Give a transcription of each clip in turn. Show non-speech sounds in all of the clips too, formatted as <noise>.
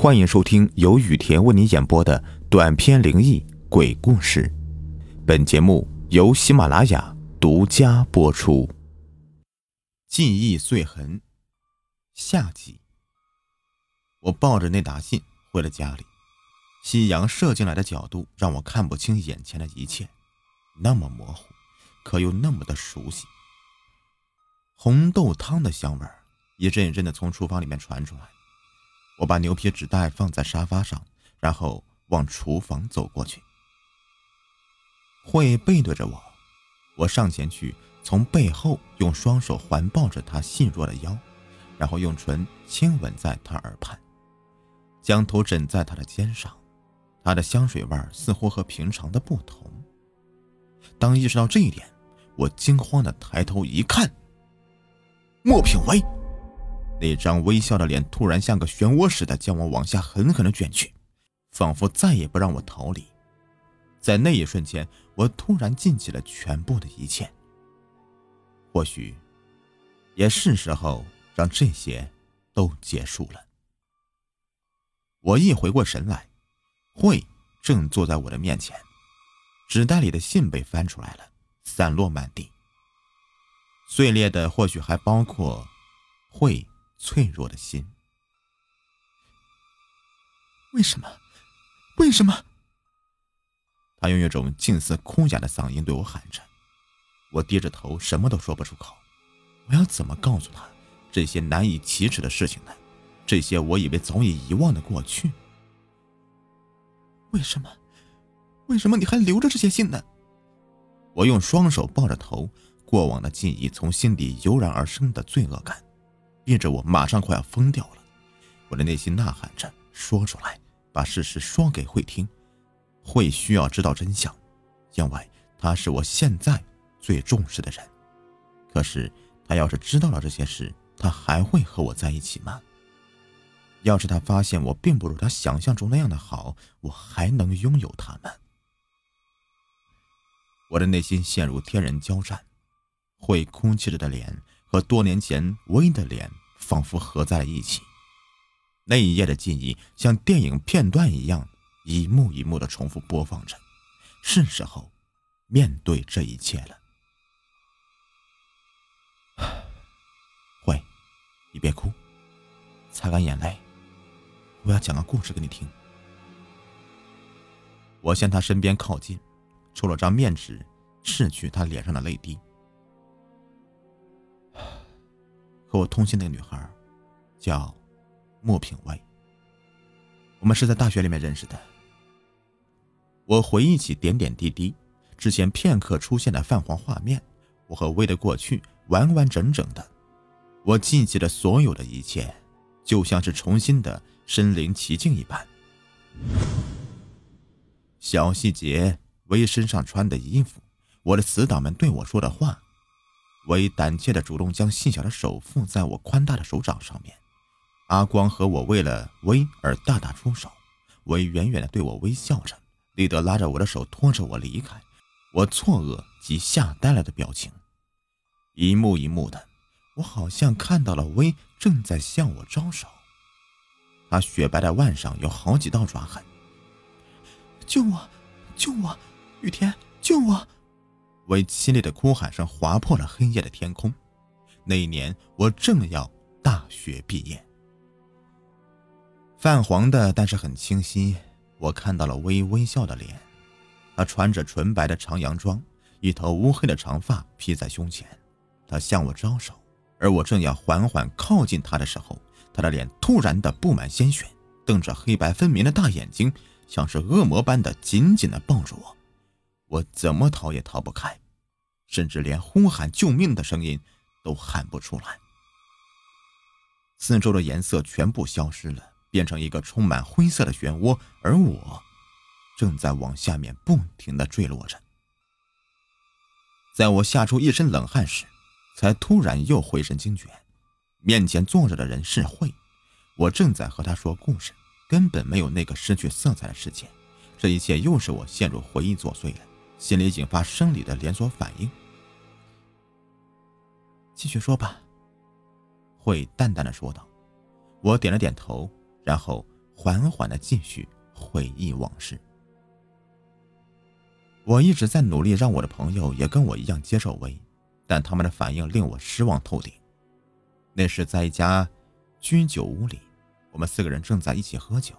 欢迎收听由雨田为你演播的短篇灵异鬼故事。本节目由喜马拉雅独家播出。记忆碎痕下集。我抱着那沓信回了家里，夕阳射进来的角度让我看不清眼前的一切，那么模糊，可又那么的熟悉。红豆汤的香味儿一阵一阵的从厨房里面传出来。我把牛皮纸袋放在沙发上，然后往厨房走过去。慧背对着我，我上前去，从背后用双手环抱着她细弱的腰，然后用唇亲吻在她耳畔，将头枕在她的肩上。她的香水味似乎和平常的不同。当意识到这一点，我惊慌的抬头一看，莫品威。那张微笑的脸突然像个漩涡似的将我往下狠狠的卷去，仿佛再也不让我逃离。在那一瞬间，我突然记起了全部的一切。或许，也是时候让这些都结束了。我一回过神来，慧正坐在我的面前，纸袋里的信被翻出来了，散落满地。碎裂的或许还包括慧。脆弱的心，为什么？为什么？他用一种近似哭哑的嗓音对我喊着。我低着头，什么都说不出口。我要怎么告诉他这些难以启齿的事情呢？这些我以为早已遗忘的过去。为什么？为什么你还留着这些信呢？我用双手抱着头，过往的记忆从心底油然而生的罪恶感。逼着我马上快要疯掉了，我的内心呐喊着：“说出来，把事实说给慧听。慧需要知道真相，因为他是我现在最重视的人。可是他要是知道了这些事，他还会和我在一起吗？要是他发现我并不如他想象中那样的好，我还能拥有他们？”我的内心陷入天人交战，慧哭泣着的脸。和多年前薇的脸仿佛合在了一起，那一夜的记忆像电影片段一样，一幕一幕的重复播放着。是时候面对这一切了。慧，你别哭，擦干眼泪，我要讲个故事给你听。我向他身边靠近，抽了张面纸，拭去他脸上的泪滴。和我通信那个女孩，叫莫品薇。我们是在大学里面认识的。我回忆起点点滴滴，之前片刻出现的泛黄画面，我和薇的过去完完整整的。我记起了所有的一切，就像是重新的身临其境一般。小细节，薇身上穿的衣服，我的死党们对我说的话。薇胆怯的主动将细小的手附在我宽大的手掌上面，阿光和我为了威而大打出手，薇远远的对我微笑着，立德拉着我的手拖着我离开，我错愕及吓呆了的表情，一幕一幕的，我好像看到了威正在向我招手，他雪白的腕上有好几道抓痕，救我，救我，雨天，救我！为凄厉的哭喊声划破了黑夜的天空。那一年，我正要大学毕业。泛黄的，但是很清晰。我看到了微微笑的脸，她穿着纯白的长洋装，一头乌黑的长发披在胸前。她向我招手，而我正要缓缓靠近她的时候，她的脸突然的布满鲜血，瞪着黑白分明的大眼睛，像是恶魔般的紧紧的抱住我。我怎么逃也逃不开，甚至连呼喊救命的声音都喊不出来。四周的颜色全部消失了，变成一个充满灰色的漩涡，而我正在往下面不停的坠落着。在我吓出一身冷汗时，才突然又回神惊觉，面前坐着的人是慧，我正在和他说故事，根本没有那个失去色彩的世界。这一切又是我陷入回忆作祟了。心里引发生理的连锁反应。继续说吧，慧淡淡的说道。我点了点头，然后缓缓的继续回忆往事。我一直在努力让我的朋友也跟我一样接受威，但他们的反应令我失望透顶。那是在一家居酒屋里，我们四个人正在一起喝酒，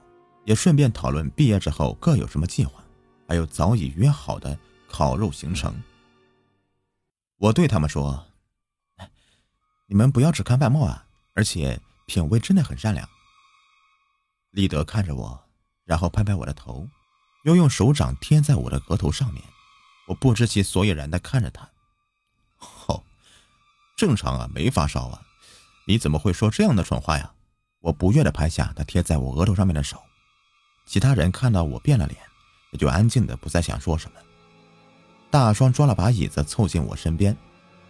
也顺便讨论毕业之后各有什么计划，还有早已约好的烤肉行程。我对他们说：“你们不要只看外貌啊，而且品味真的很善良。”立德看着我，然后拍拍我的头，又用手掌贴在我的额头上面。我不知其所以然的看着他。哦，正常啊，没发烧啊，你怎么会说这样的蠢话呀？我不悦的拍下他贴在我额头上面的手。其他人看到我变了脸，也就安静的不再想说什么。大双抓了把椅子凑近我身边，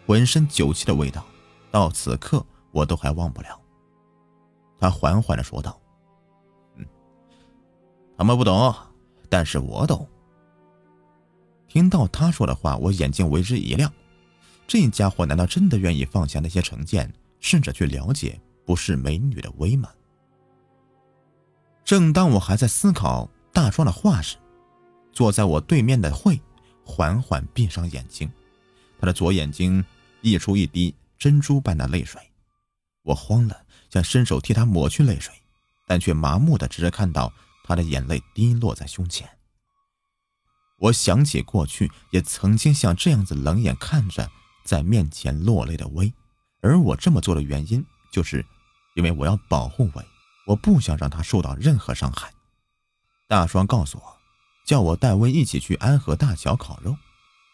浑身酒气的味道，到此刻我都还忘不了。他缓缓的说道。嗯他们不懂，但是我懂。听到他说的话，我眼睛为之一亮。这家伙难道真的愿意放下那些成见，甚至去了解不是美女的威吗？正当我还在思考大壮的话时，坐在我对面的慧缓缓闭上眼睛，他的左眼睛溢出一滴珍珠般的泪水。我慌了，想伸手替他抹去泪水，但却麻木的只是看到。他的眼泪滴落在胸前。我想起过去也曾经像这样子冷眼看着在面前落泪的薇，而我这么做的原因，就是因为我要保护薇，我不想让她受到任何伤害。大双告诉我，叫我带薇一起去安河大桥烤肉。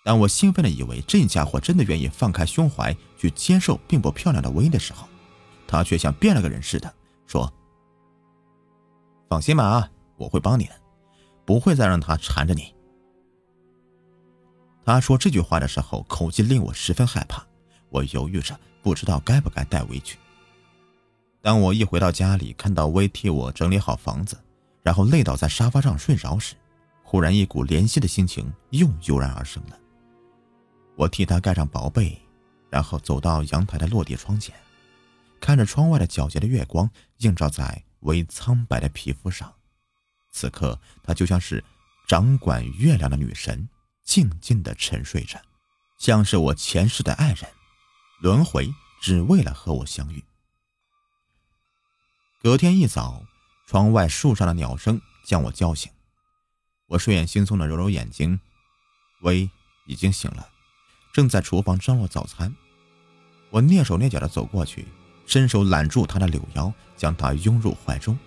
当我兴奋的以为这家伙真的愿意放开胸怀去接受并不漂亮的薇的时候，他却像变了个人似的说：“放心吧，啊。”我会帮你的，不会再让他缠着你。他说这句话的时候，口气令我十分害怕。我犹豫着，不知道该不该带薇去。当我一回到家里，看到薇替我整理好房子，然后累倒在沙发上睡着时，忽然一股怜惜的心情又油然而生了。我替他盖上薄被，然后走到阳台的落地窗前，看着窗外的皎洁的月光映照在微苍白的皮肤上。此刻，他就像是掌管月亮的女神，静静的沉睡着，像是我前世的爱人，轮回只为了和我相遇。隔天一早，窗外树上的鸟声将我叫醒，我睡眼惺忪的揉揉眼睛，薇已经醒了，正在厨房张罗早餐。我蹑手蹑脚的走过去，伸手揽住她的柳腰，将她拥入怀中。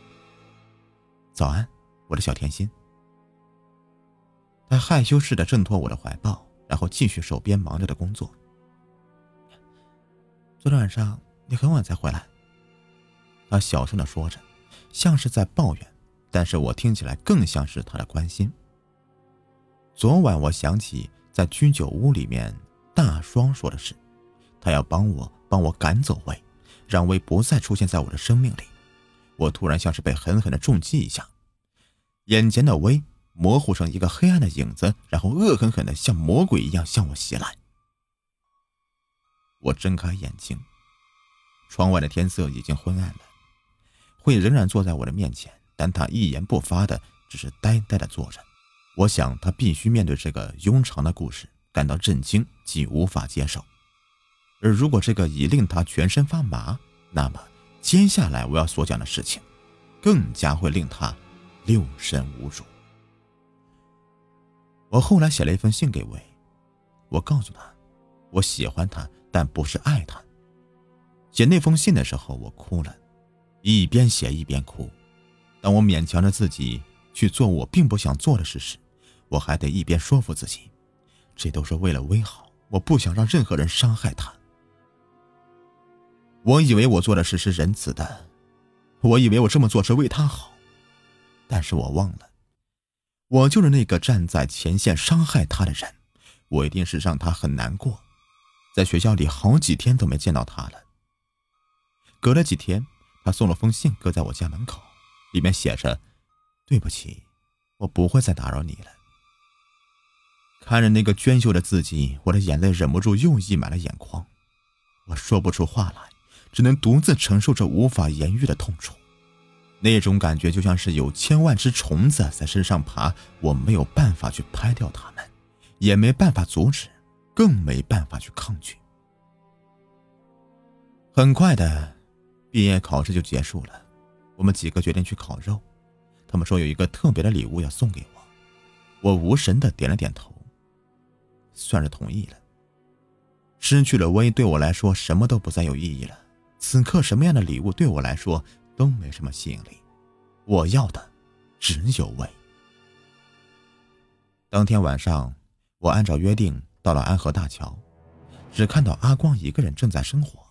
早安。我的小甜心，他害羞似的挣脱我的怀抱，然后继续手边忙着的工作。昨天晚上你很晚才回来，他小声的说着，像是在抱怨，但是我听起来更像是他的关心。昨晚我想起在居酒屋里面大双说的是，他要帮我帮我赶走魏，让魏不再出现在我的生命里。我突然像是被狠狠的重击一下。眼前的薇模糊成一个黑暗的影子，然后恶狠狠的像魔鬼一样向我袭来。我睁开眼睛，窗外的天色已经昏暗了。慧仍然坐在我的面前，但他一言不发的，只是呆呆的坐着。我想，他必须面对这个庸常的故事感到震惊及无法接受。而如果这个已令他全身发麻，那么接下来我要所讲的事情，更加会令他。六神无主。我后来写了一封信给魏，我告诉他，我喜欢他，但不是爱他。写那封信的时候，我哭了，一边写一边哭。当我勉强着自己去做我并不想做的事时，我还得一边说服自己，这都是为了威好，我不想让任何人伤害他。我以为我做的事是仁慈的，我以为我这么做是为他好。但是我忘了，我就是那个站在前线伤害他的人，我一定是让他很难过。在学校里好几天都没见到他了。隔了几天，他送了封信搁在我家门口，里面写着：“对不起，我不会再打扰你了。”看着那个娟秀的字迹，我的眼泪忍不住又溢满了眼眶，我说不出话来，只能独自承受着无法言喻的痛楚。那种感觉就像是有千万只虫子在身上爬，我没有办法去拍掉它们，也没办法阻止，更没办法去抗拒。很快的，毕业考试就结束了，我们几个决定去烤肉。他们说有一个特别的礼物要送给我，我无神的点了点头，算是同意了。失去了威，对我来说什么都不再有意义了。此刻什么样的礼物对我来说都没什么吸引力，我要的只有威。当天晚上，我按照约定到了安河大桥，只看到阿光一个人正在生火，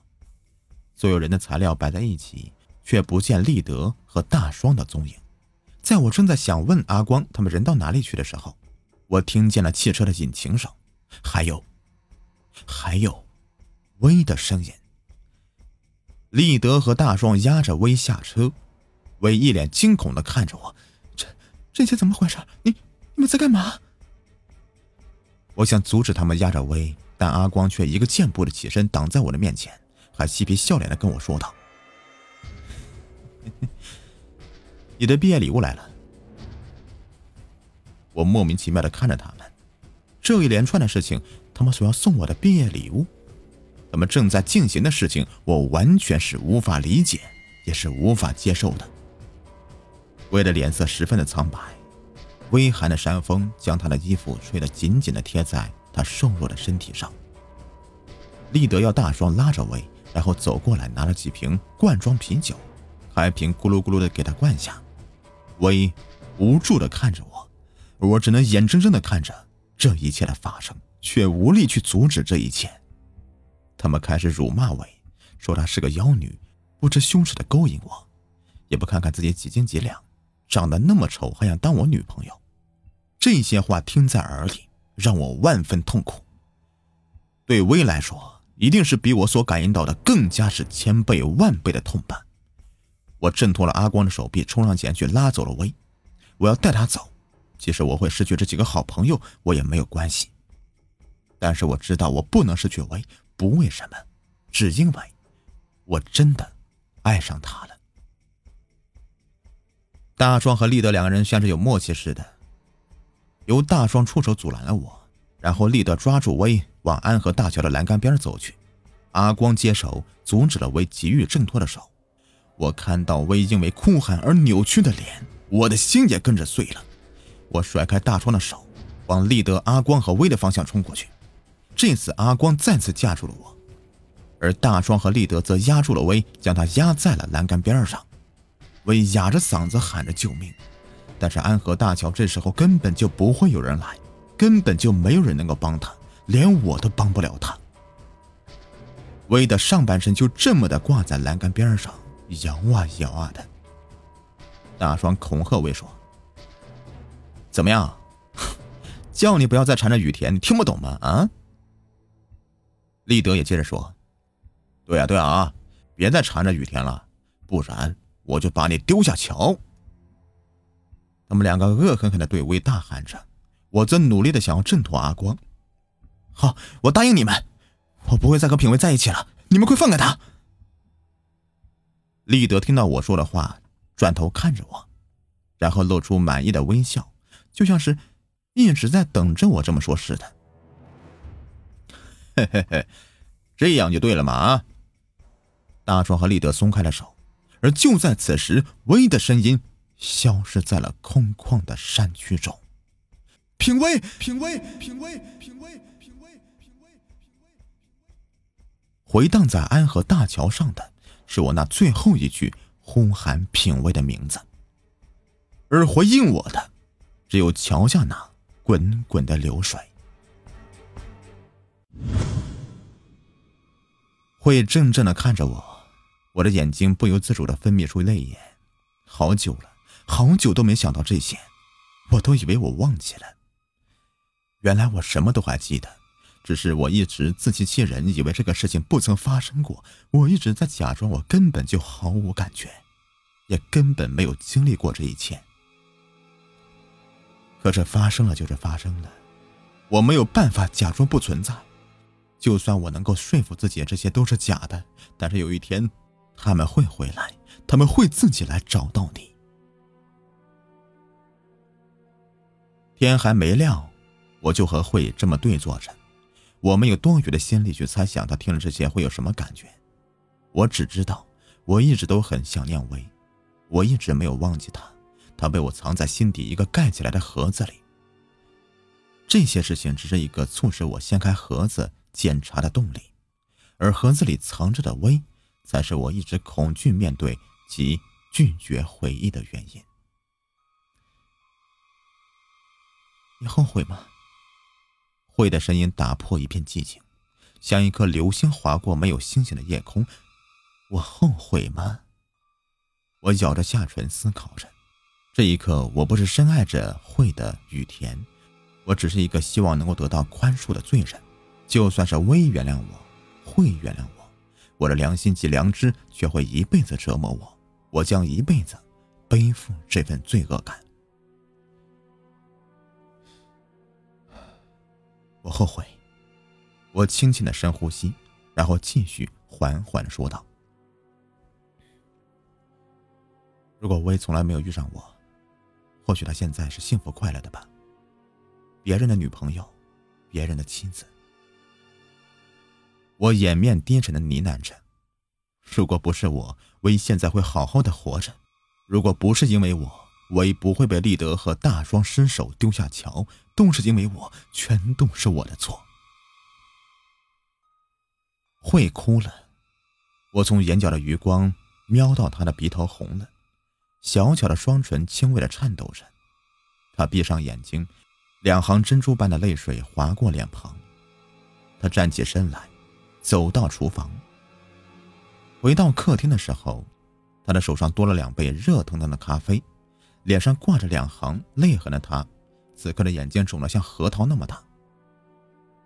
所有人的材料摆在一起，却不见立德和大双的踪影。在我正在想问阿光他们人到哪里去的时候，我听见了汽车的引擎声，还有，还有，威的声音。立德和大双押着威下车，威一脸惊恐的看着我：“这这些怎么回事？你你们在干嘛？”我想阻止他们押着威，但阿光却一个箭步的起身挡在我的面前，还嬉皮笑脸的跟我说道：“ <laughs> 你的毕业礼物来了。”我莫名其妙的看着他们，这一连串的事情，他们所要送我的毕业礼物。他们正在进行的事情，我完全是无法理解，也是无法接受的。威的脸色十分的苍白，微寒的山风将他的衣服吹得紧紧的贴在他瘦弱的身体上。立德要大双拉着威，然后走过来，拿了几瓶罐装啤酒，白瓶咕噜咕噜的给他灌下。威无助的看着我，我只能眼睁睁的看着这一切的发生，却无力去阻止这一切。他们开始辱骂我，说她是个妖女，不知羞耻的勾引我，也不看看自己几斤几两，长得那么丑还想当我女朋友。这些话听在耳里，让我万分痛苦。对薇来说，一定是比我所感应到的更加是千倍万倍的痛吧。我挣脱了阿光的手臂，冲上前去拉走了薇。我要带他走，即使我会失去这几个好朋友，我也没有关系。但是我知道，我不能失去薇。不为什么，只因为，我真的爱上他了。大壮和立德两个人像是有默契似的，由大壮出手阻拦了我，然后立德抓住威往安河大桥的栏杆边走去，阿光接手阻止了威急于挣脱的手。我看到威因为哭喊而扭曲的脸，我的心也跟着碎了。我甩开大双的手，往立德、阿光和威的方向冲过去。这次阿光再次架住了我，而大双和立德则压住了威，将他压在了栏杆边上。威哑着嗓子喊着救命，但是安河大桥这时候根本就不会有人来，根本就没有人能够帮他，连我都帮不了他。威的上半身就这么的挂在栏杆边上，摇啊摇啊的。大双恐吓威说：“怎么样？<laughs> 叫你不要再缠着雨田，你听不懂吗？啊？”立德也接着说：“对啊，对啊，别再缠着雨田了，不然我就把你丢下桥。”他们两个恶狠狠的对威大喊着，我则努力的想要挣脱阿光。好，我答应你们，我不会再和品威在一起了，你们快放开他。立德听到我说的话，转头看着我，然后露出满意的微笑，就像是一直在等着我这么说似的。<laughs> 嘿嘿嘿，这样就对了嘛！啊！大壮和立德松开了手，而就在此时，威的声音消失在了空旷的山区中。品威，品威，品威，品威，品威，品威，回荡在安河大桥上的是我那最后一句呼喊品味的名字，而回应我的，只有桥下那滚滚的流水。会怔怔的看着我，我的眼睛不由自主的分泌出泪眼。好久了，好久都没想到这些，我都以为我忘记了。原来我什么都还记得，只是我一直自欺欺人，以为这个事情不曾发生过。我一直在假装我根本就毫无感觉，也根本没有经历过这一切。可这发生了就是发生了，我没有办法假装不存在。就算我能够说服自己这些都是假的，但是有一天，他们会回来，他们会自己来找到你。天还没亮，我就和慧这么对坐着。我没有多余的心力去猜想他听了这些会有什么感觉。我只知道，我一直都很想念薇，我一直没有忘记他，他被我藏在心底一个盖起来的盒子里。这些事情只是一个促使我掀开盒子检查的动力，而盒子里藏着的薇，才是我一直恐惧面对及拒绝回忆的原因。你后悔吗？慧的声音打破一片寂静，像一颗流星划过没有星星的夜空。我后悔吗？我咬着下唇思考着。这一刻，我不是深爱着慧的雨田。我只是一个希望能够得到宽恕的罪人，就算是微原谅我，会原谅我，我的良心及良知却会一辈子折磨我，我将一辈子背负这份罪恶感。我后悔，我轻轻的深呼吸，然后继续缓缓的说道：“如果薇从来没有遇上我，或许她现在是幸福快乐的吧。”别人的女朋友，别人的妻子，我掩面低沉的呢喃着：“如果不是我，薇现在会好好的活着；如果不是因为我，薇不会被立德和大双失手丢下桥。都是因为我，全都是我的错。”会哭了，我从眼角的余光瞄到她的鼻头红了，小巧的双唇轻微的颤抖着，她闭上眼睛。两行珍珠般的泪水划过脸庞，他站起身来，走到厨房。回到客厅的时候，他的手上多了两杯热腾腾的咖啡，脸上挂着两行泪痕的他，此刻的眼睛肿得像核桃那么大。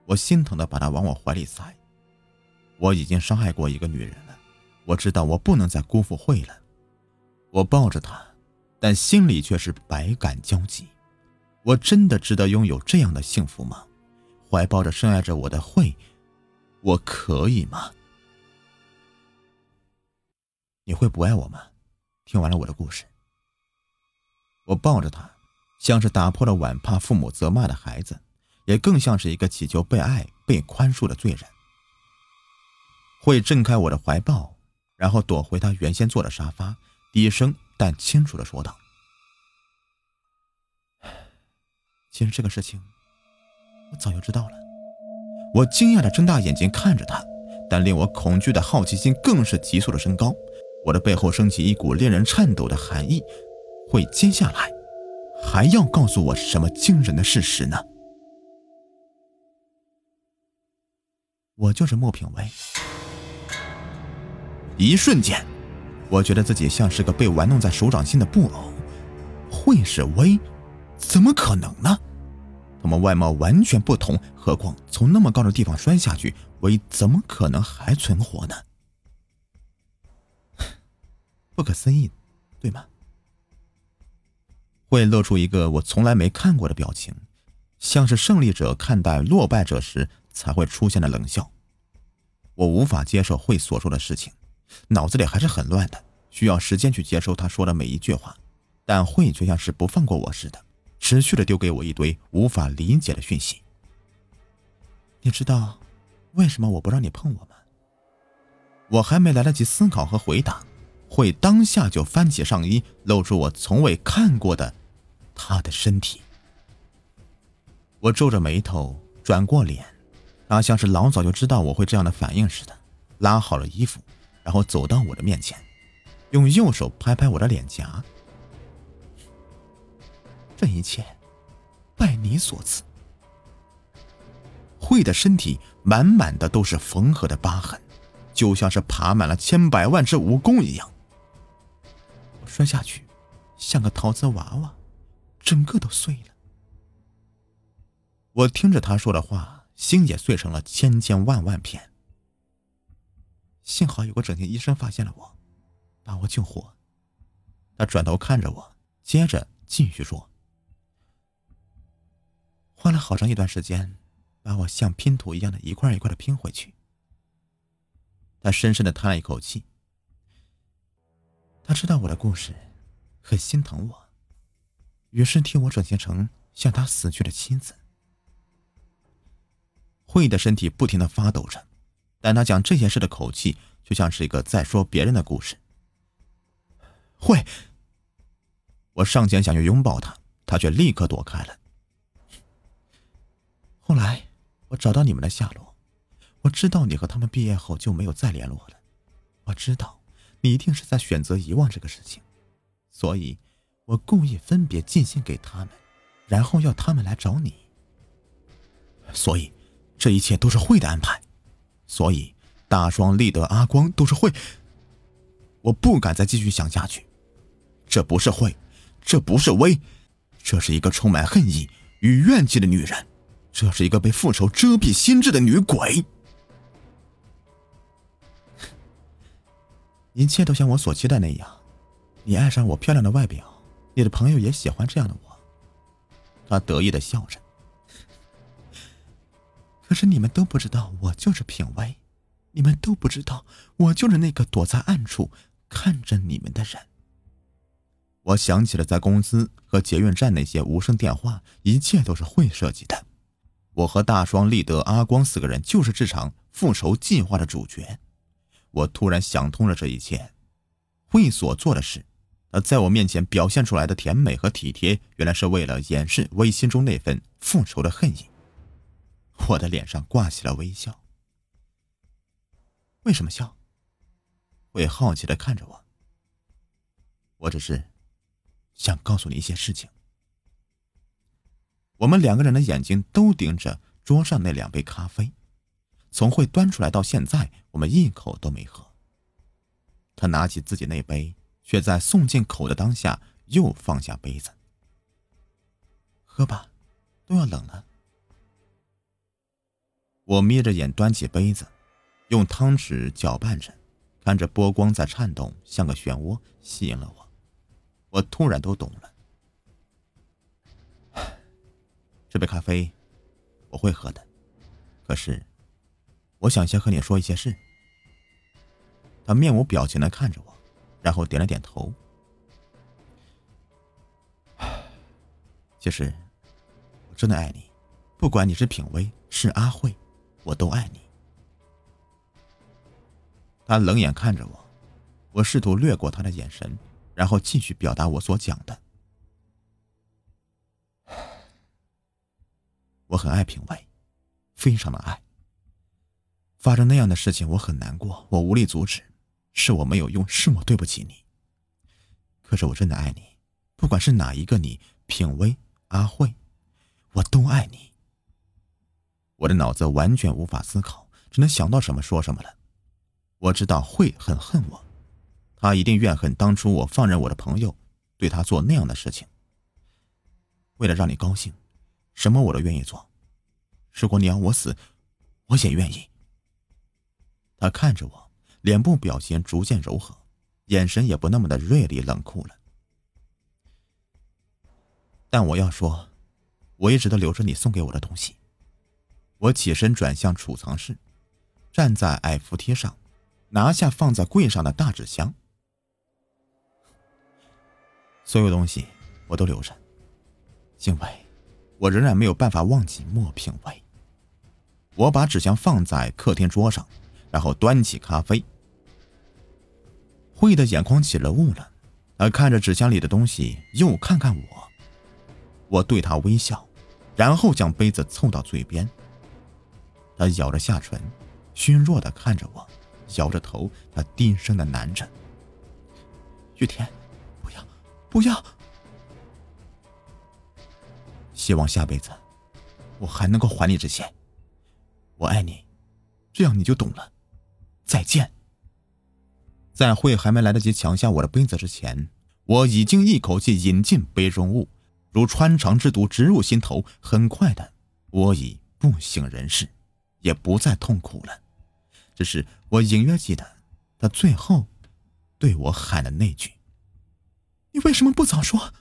我心疼的把他往我怀里塞。我已经伤害过一个女人了，我知道我不能再辜负慧了。我抱着她，但心里却是百感交集。我真的值得拥有这样的幸福吗？怀抱着深爱着我的慧，我可以吗？你会不爱我吗？听完了我的故事，我抱着他，像是打破了碗怕父母责骂的孩子，也更像是一个祈求被爱、被宽恕的罪人。会挣开我的怀抱，然后躲回他原先坐的沙发，低声但清楚的说道。其实这个事情，我早就知道了。我惊讶的睁大眼睛看着他，但令我恐惧的好奇心更是急速的升高。我的背后升起一股令人颤抖的寒意。会接下来还要告诉我什么惊人的事实呢？我就是莫品威。一瞬间，我觉得自己像是个被玩弄在手掌心的布偶。会是威？怎么可能呢？他们外貌完全不同，何况从那么高的地方摔下去，威怎么可能还存活呢？不可思议，对吗？会露出一个我从来没看过的表情，像是胜利者看待落败者时才会出现的冷笑。我无法接受会所说的事情，脑子里还是很乱的，需要时间去接收他说的每一句话，但会却像是不放过我似的。持续的丢给我一堆无法理解的讯息。你知道为什么我不让你碰我吗？我还没来得及思考和回答，会当下就翻起上衣，露出我从未看过的他的身体。我皱着眉头，转过脸，他像是老早就知道我会这样的反应似的，拉好了衣服，然后走到我的面前，用右手拍拍我的脸颊。这一切，拜你所赐。慧的身体满满的都是缝合的疤痕，就像是爬满了千百万只蜈蚣一样。摔下去，像个陶瓷娃娃，整个都碎了。我听着他说的话，心也碎成了千千万万片。幸好有个整形医生发现了我，把我救活。他转头看着我，接着继续说。花了好长一段时间，把我像拼图一样的一块一块的拼回去。他深深的叹了一口气，他知道我的故事，很心疼我，于是替我转型成像他死去的妻子。慧的身体不停的发抖着，但他讲这件事的口气就像是一个在说别人的故事。慧，我上前想去拥抱他，他却立刻躲开了。后来我找到你们的下落，我知道你和他们毕业后就没有再联络了，我知道你一定是在选择遗忘这个事情，所以我故意分别寄信给他们，然后要他们来找你。所以。这一切都是会的安排，所以大双、立德、阿光都是会。我不敢再继续想下去，这不是会，这不是威，这是一个充满恨意与怨气的女人，这是一个被复仇遮蔽心智的女鬼。<laughs> 一切都像我所期待那样，你爱上我漂亮的外表，你的朋友也喜欢这样的我。他得意的笑着。可是你们都不知道，我就是品威，你们都不知道，我就是那个躲在暗处看着你们的人。我想起了在公司和捷运站那些无声电话，一切都是会设计的。我和大双、立德、阿光四个人就是这场复仇计划的主角。我突然想通了这一切，会所做的事，而在我面前表现出来的甜美和体贴，原来是为了掩饰微心中那份复仇的恨意。我的脸上挂起了微笑。为什么笑？会好奇的看着我。我只是想告诉你一些事情。我们两个人的眼睛都盯着桌上那两杯咖啡，从会端出来到现在，我们一口都没喝。他拿起自己那杯，却在送进口的当下又放下杯子。喝吧，都要冷了。我眯着眼端起杯子，用汤匙搅拌着，看着波光在颤动，像个漩涡，吸引了我。我突然都懂了。这杯咖啡我会喝的，可是我想先和你说一些事。他面无表情的看着我，然后点了点头。其实我真的爱你，不管你是品威是阿慧。我都爱你。他冷眼看着我，我试图掠过他的眼神，然后继续表达我所讲的。我很爱品味，非常的爱。发生那样的事情，我很难过，我无力阻止，是我没有用，是我对不起你。可是我真的爱你，不管是哪一个你，品味阿慧，我都爱你。我的脑子完全无法思考，只能想到什么说什么了。我知道会很恨我，他一定怨恨当初我放任我的朋友对他做那样的事情。为了让你高兴，什么我都愿意做。如果你要我死，我也愿意。他看着我，脸部表情逐渐柔和，眼神也不那么的锐利冷酷了。但我要说，我一直都留着你送给我的东西。我起身转向储藏室，站在矮扶梯上，拿下放在柜上的大纸箱。所有东西我都留着，因为我仍然没有办法忘记莫品味。我把纸箱放在客厅桌上，然后端起咖啡。慧的眼眶起了雾了，他看着纸箱里的东西，又看看我。我对他微笑，然后将杯子凑到嘴边。他咬着下唇，虚弱的看着我，摇着头，他低声的喃着：“雨天，不要，不要。希望下辈子，我还能够还你这些。我爱你，这样你就懂了。再见。”在会还没来得及抢下我的杯子之前，我已经一口气饮尽杯中物，如穿肠之毒直入心头。很快的，我已不省人事。也不再痛苦了，只是我隐约记得他最后对我喊的那句：“你为什么不早说？”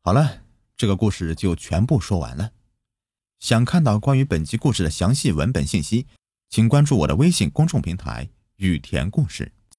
好了，这个故事就全部说完了。想看到关于本集故事的详细文本信息，请关注我的微信公众平台。雨田故事。